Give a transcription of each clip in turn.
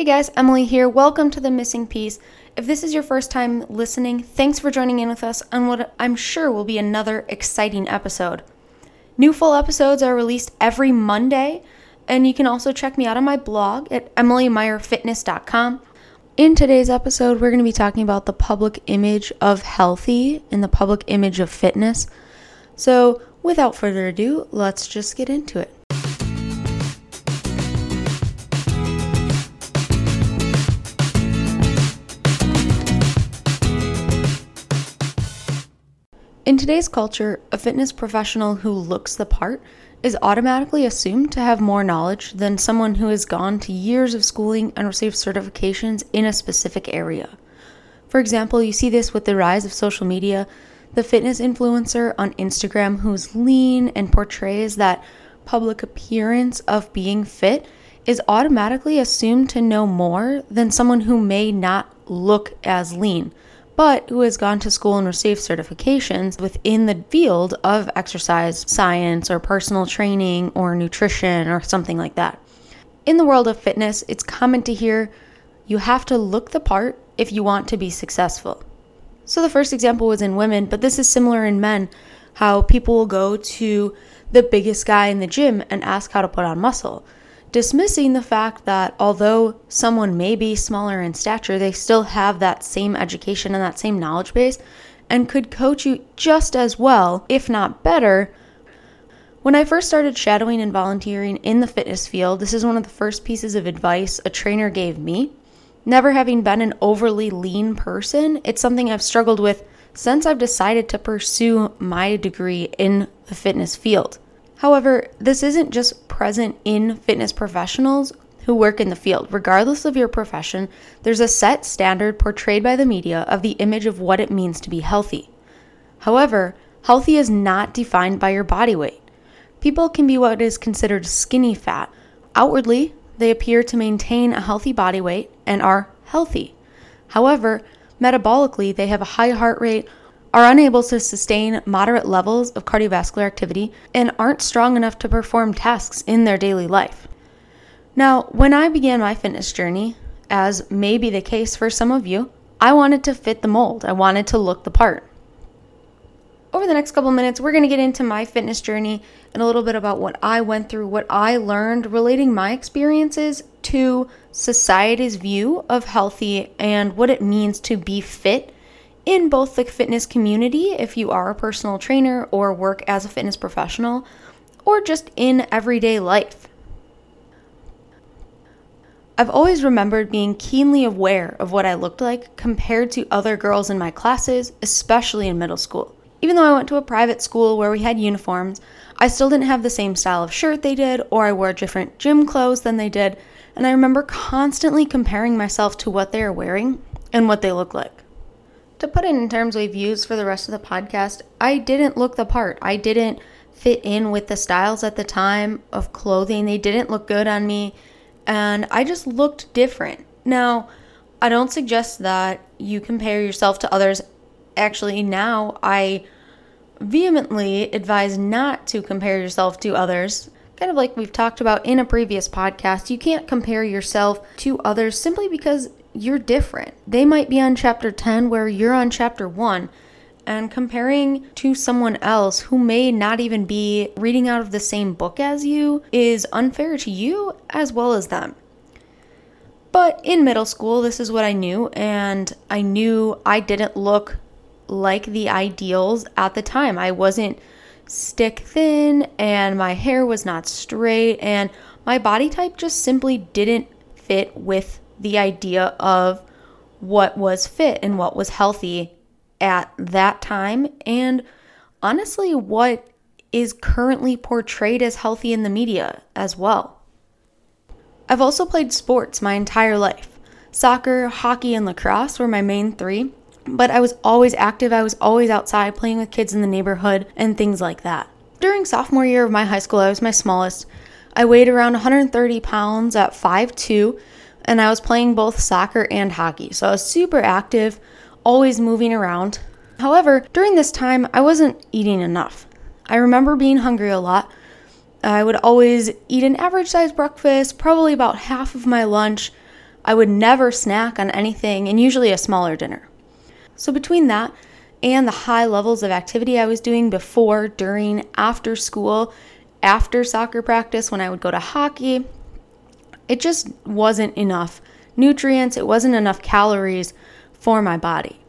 Hey guys, Emily here. Welcome to The Missing Piece. If this is your first time listening, thanks for joining in with us on what I'm sure will be another exciting episode. New full episodes are released every Monday, and you can also check me out on my blog at emilymeyerfitness.com. In today's episode, we're going to be talking about the public image of healthy and the public image of fitness. So, without further ado, let's just get into it. In today's culture, a fitness professional who looks the part is automatically assumed to have more knowledge than someone who has gone to years of schooling and received certifications in a specific area. For example, you see this with the rise of social media. The fitness influencer on Instagram who's lean and portrays that public appearance of being fit is automatically assumed to know more than someone who may not look as lean but who has gone to school and received certifications within the field of exercise science or personal training or nutrition or something like that. In the world of fitness, it's common to hear you have to look the part if you want to be successful. So the first example was in women, but this is similar in men how people will go to the biggest guy in the gym and ask how to put on muscle dismissing the fact that although someone may be smaller in stature, they still have that same education and that same knowledge base and could coach you just as well, if not better. When I first started shadowing and volunteering in the fitness field, this is one of the first pieces of advice a trainer gave me. Never having been an overly lean person, it's something I've struggled with since I've decided to pursue my degree in the fitness field. However, this isn't just present in fitness professionals who work in the field. Regardless of your profession, there's a set standard portrayed by the media of the image of what it means to be healthy. However, healthy is not defined by your body weight. People can be what is considered skinny fat. Outwardly, they appear to maintain a healthy body weight and are healthy. However, metabolically, they have a high heart rate, are unable to sustain moderate levels of cardiovascular activity, and aren't strong enough to perform tasks in their daily life. Now, when I began my fitness journey, as may be the case for some of you, I wanted to fit the mold. I wanted to look the part. Over the next couple minutes, we're going to get into my fitness journey and a little bit about what I went through, what I learned relating my experiences to society's view of healthy and what it means to be fit in both the fitness community, if you are a personal trainer or work as a fitness professional, or just in everyday life. I've always remembered being keenly aware of what I looked like compared to other girls in my classes, especially in middle school. Even though I went to a private school where we had uniforms, I still didn't have the same style of shirt they did, or I wore different gym clothes than they did, and I remember constantly comparing myself to what they are wearing and what they look like to put it in terms we've used for the rest of the podcast, I didn't look the part. I didn't fit in with the styles at the time of clothing. They didn't look good on me, and I just looked different. Now, I don't suggest that you compare yourself to others. Actually, now I vehemently advise not to compare yourself to others. Kind of like we've talked about in a previous podcast, you can't compare yourself to others simply because you're different. They might be on chapter 10 where you're on chapter 1. And comparing to someone else who may not even be reading out of the same book as you is unfair to you as well as them. But in middle school, this is what I knew, and I knew I didn't look like the ideals at the time. I wasn't stick thin, and my hair was not straight, and my body type just simply didn't fit with the idea of what was fit and what was healthy at that time, and honestly, what is currently portrayed as healthy in the media as well. I've also played sports my entire life. Soccer, hockey, and lacrosse were my main three, but I was always active. I was always outside playing with kids in the neighborhood and things like that. During sophomore year of my high school, I was my smallest. I weighed around 130 pounds at 5'2 and I was playing both soccer and hockey. So I was super active, always moving around. However, during this time, I wasn't eating enough. I remember being hungry a lot. I would always eat an average sized breakfast, probably about half of my lunch. I would never snack on anything and usually a smaller dinner. So, between that and the high levels of activity I was doing before, during, after school, after soccer practice, when I would go to hockey, it just wasn't enough nutrients, it wasn't enough calories for my body.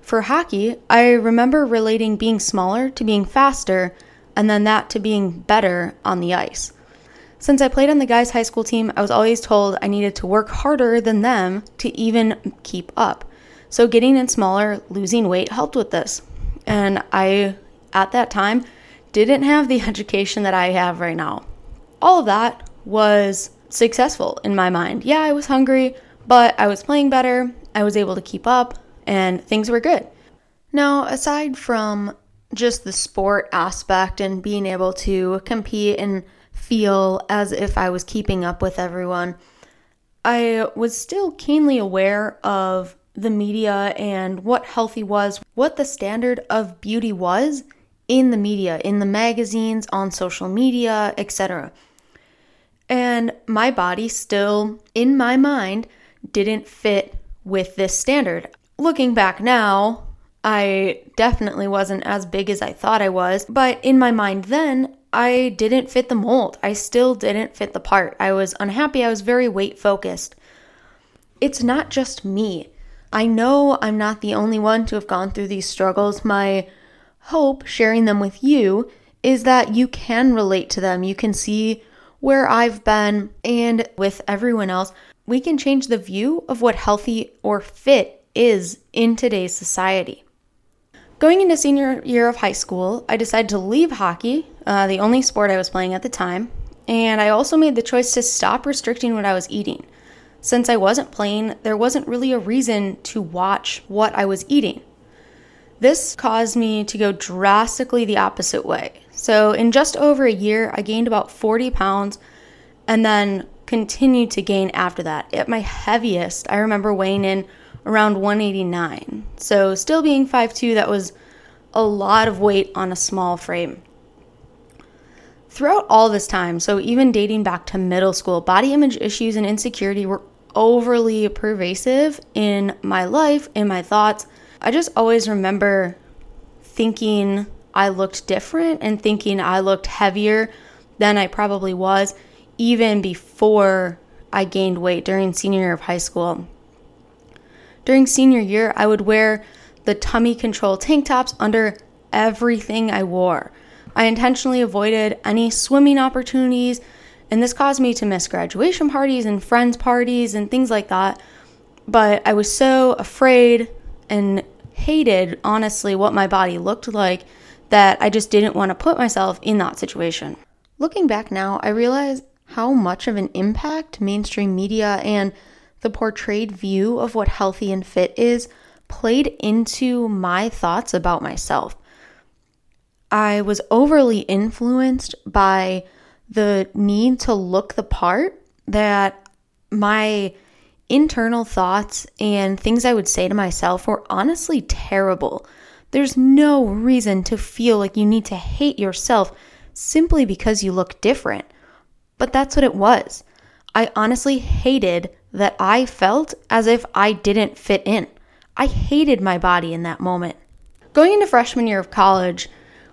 For hockey, I remember relating being smaller to being faster, and then that to being better on the ice. Since I played on the guys' high school team, I was always told I needed to work harder than them to even keep up. So getting in smaller, losing weight helped with this. And I, at that time, didn't have the education that I have right now. All of that was successful in my mind. Yeah, I was hungry, but I was playing better, I was able to keep up, and things were good. Now, aside from just the sport aspect and being able to compete and feel as if I was keeping up with everyone, I was still keenly aware of the media and what healthy was, what the standard of beauty was in the media, in the magazines, on social media, etc. And my body still, in my mind, didn't fit with this standard. Looking back now, I definitely wasn't as big as I thought I was, but in my mind then, I didn't fit the mold. I still didn't fit the part. I was unhappy. I was very weight focused. It's not just me. I know I'm not the only one to have gone through these struggles. My hope, sharing them with you, is that you can relate to them. You can see where I've been, and with everyone else, we can change the view of what healthy or fit is in today's society. Going into senior year of high school, I decided to leave hockey, uh, the only sport I was playing at the time, and I also made the choice to stop restricting what I was eating. Since I wasn't playing, there wasn't really a reason to watch what I was eating. This caused me to go drastically the opposite way. So, in just over a year, I gained about 40 pounds and then continued to gain after that. At my heaviest, I remember weighing in around 189. So, still being 5'2, that was a lot of weight on a small frame. Throughout all this time, so even dating back to middle school, body image issues and insecurity were overly pervasive in my life, in my thoughts. I just always remember thinking I looked different and thinking I looked heavier than I probably was, even before I gained weight during senior year of high school. During senior year, I would wear the tummy control tank tops under everything I wore. I intentionally avoided any swimming opportunities, and this caused me to miss graduation parties and friends' parties and things like that. But I was so afraid and hated, honestly, what my body looked like that I just didn't want to put myself in that situation. Looking back now, I realize how much of an impact mainstream media and the portrayed view of what healthy and fit is played into my thoughts about myself. I was overly influenced by the need to look the part that my internal thoughts and things I would say to myself were honestly terrible. There's no reason to feel like you need to hate yourself simply because you look different. But that's what it was. I honestly hated that I felt as if I didn't fit in. I hated my body in that moment. Going into freshman year of college,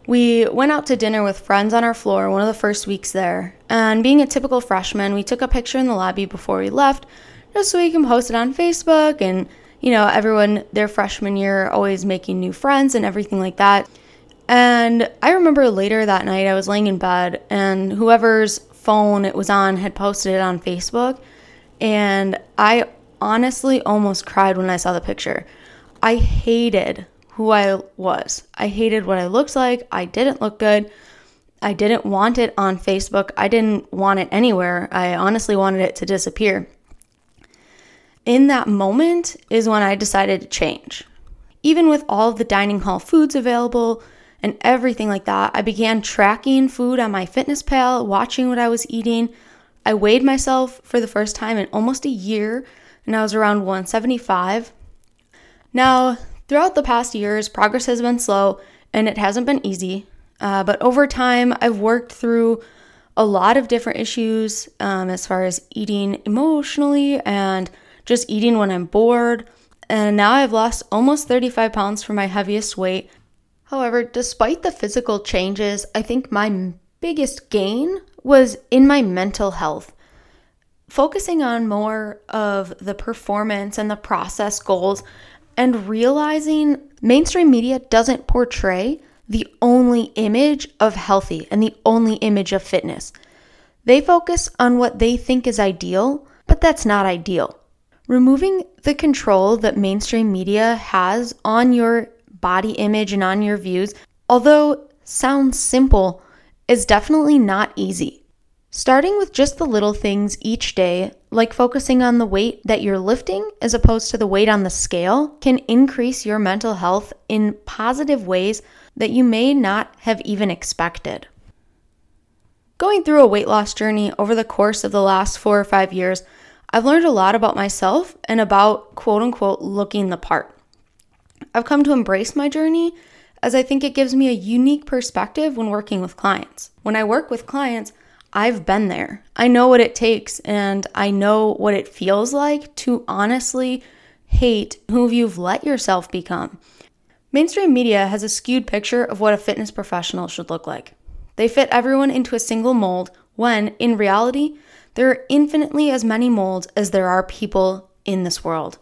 we went out to dinner with friends on our floor one of the first weeks there. And being a typical freshman, we took a picture in the lobby before we left just so we can post it on Facebook and, you know, everyone their freshman year always making new friends and everything like that. And I remember later that night I was laying in bed and whoever's phone it was on had posted it on Facebook and I honestly almost cried when I saw the picture. I hated who I was. I hated what I looked like. I didn't look good. I didn't want it on Facebook. I didn't want it anywhere. I honestly wanted it to disappear. In that moment is when I decided to change. Even with all of the dining hall foods available and everything like that, I began tracking food on MyFitnessPal, watching what I was eating. I weighed myself for the first time in almost a year and I was around 175. Now, throughout the past years, progress has been slow and it hasn't been easy. Uh, but over time, I've worked through a lot of different issues um, as far as eating emotionally and just eating when I'm bored. And now I've lost almost 35 pounds from my heaviest weight. However, despite the physical changes, I think my biggest gain was in my mental health. Focusing on more of the performance and the process goals and realizing mainstream media doesn't portray the only image of healthy and the only image of fitness. They focus on what they think is ideal, but that's not ideal. Removing the control that mainstream media has on your body image and on your views, although sounds simple, is definitely not easy. Starting with just the little things each day, like focusing on the weight that you're lifting as opposed to the weight on the scale, can increase your mental health in positive ways that you may not have even expected. Going through a weight loss journey over the course of the last four or five years, I've learned a lot about myself and about quote unquote looking the part. I've come to embrace my journey as I think it gives me a unique perspective when working with clients. When I work with clients, I've been there. I know what it takes and I know what it feels like to honestly hate who you've let yourself become. Mainstream media has a skewed picture of what a fitness professional should look like. They fit everyone into a single mold when, in reality, there are infinitely as many molds as there are people in this world.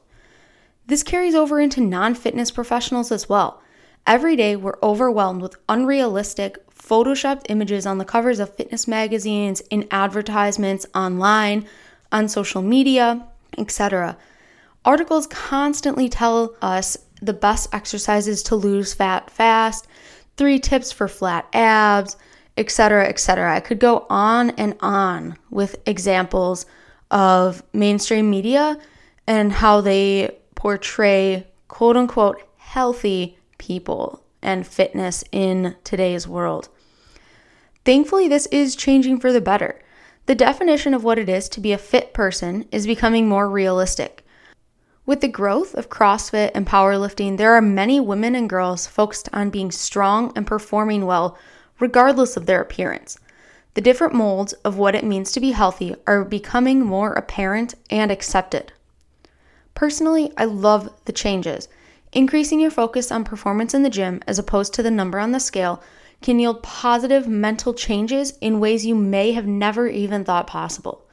This carries over into non fitness professionals as well. Every day, we're overwhelmed with unrealistic, photoshopped images on the covers of fitness magazines, in advertisements, online, on social media, etc. Articles constantly tell us the best exercises to lose fat fast, three tips for flat abs, etc., etc. I could go on and on with examples of mainstream media and how they portray quote unquote healthy people and fitness in today's world. Thankfully, this is changing for the better. The definition of what it is to be a fit person is becoming more realistic. With the growth of CrossFit and powerlifting, there are many women and girls focused on being strong and performing well, regardless of their appearance. The different molds of what it means to be healthy are becoming more apparent and accepted. Personally, I love the changes. Increasing your focus on performance in the gym as opposed to the number on the scale can yield positive mental changes in ways you may have never even thought possible.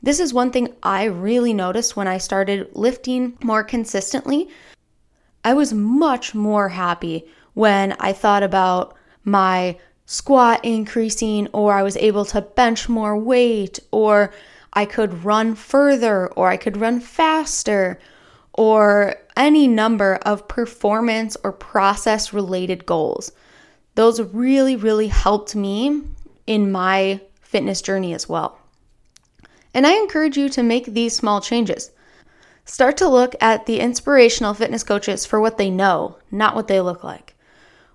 This is one thing I really noticed when I started lifting more consistently. I was much more happy when I thought about my squat increasing, or I was able to bench more weight, or I could run further, or I could run faster, or any number of performance or process related goals. Those really, really helped me in my fitness journey as well. And I encourage you to make these small changes. Start to look at the inspirational fitness coaches for what they know, not what they look like.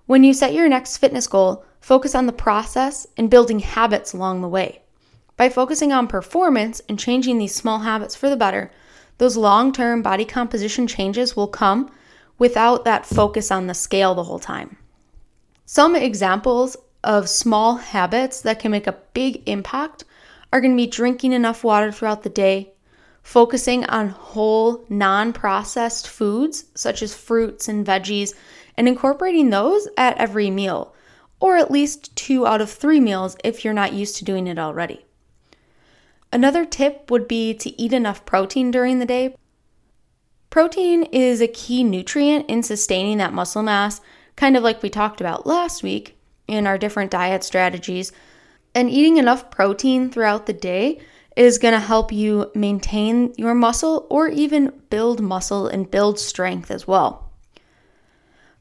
When you set your next fitness goal, focus on the process and building habits along the way. By focusing on performance and changing these small habits for the better, those long term body composition changes will come without that focus on the scale the whole time. Some examples of small habits that can make a big impact are going to be drinking enough water throughout the day, focusing on whole, non processed foods such as fruits and veggies, and incorporating those at every meal, or at least two out of three meals if you're not used to doing it already. Another tip would be to eat enough protein during the day. Protein is a key nutrient in sustaining that muscle mass kind of like we talked about last week in our different diet strategies. And eating enough protein throughout the day is going to help you maintain your muscle or even build muscle and build strength as well.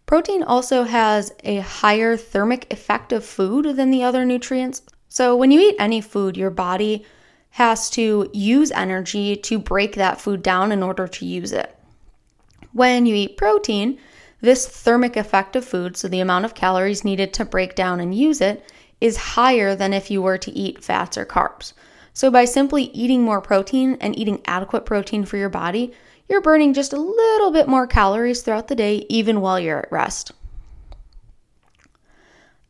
Protein also has a higher thermic effect of food than the other nutrients. So, when you eat any food, your body has to use energy to break that food down in order to use it. When you eat protein, this thermic effect of food, so the amount of calories needed to break down and use it, is higher than if you were to eat fats or carbs. So, by simply eating more protein and eating adequate protein for your body, you're burning just a little bit more calories throughout the day, even while you're at rest.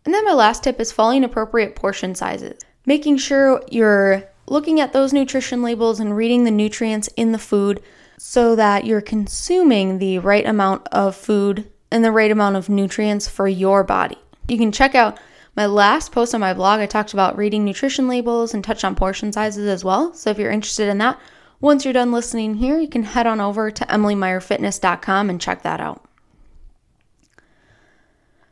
And then my last tip is following appropriate portion sizes, making sure you're looking at those nutrition labels and reading the nutrients in the food so that you're consuming the right amount of food and the right amount of nutrients for your body. You can check out my last post on my blog. I talked about reading nutrition labels and touched on portion sizes as well. So if you're interested in that, once you're done listening here, you can head on over to emilymeyerfitness.com and check that out.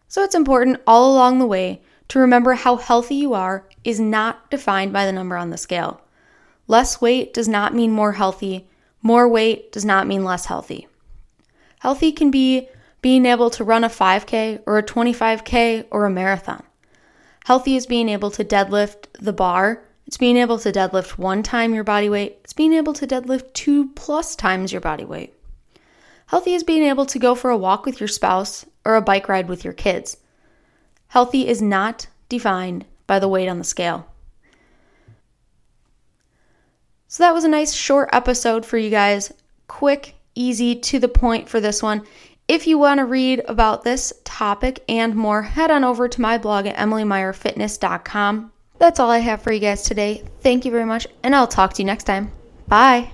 So it's important all along the way to remember how healthy you are is not defined by the number on the scale. Less weight does not mean more healthy, more weight does not mean less healthy. Healthy can be being able to run a 5K or a 25K or a marathon. Healthy is being able to deadlift the bar. It's being able to deadlift one time your body weight. It's being able to deadlift two plus times your body weight. Healthy is being able to go for a walk with your spouse or a bike ride with your kids. Healthy is not defined by the weight on the scale. So that was a nice short episode for you guys. Quick, easy, to the point for this one. If you want to read about this topic and more, head on over to my blog at emilymeyerfitness.com. That's all I have for you guys today. Thank you very much, and I'll talk to you next time. Bye.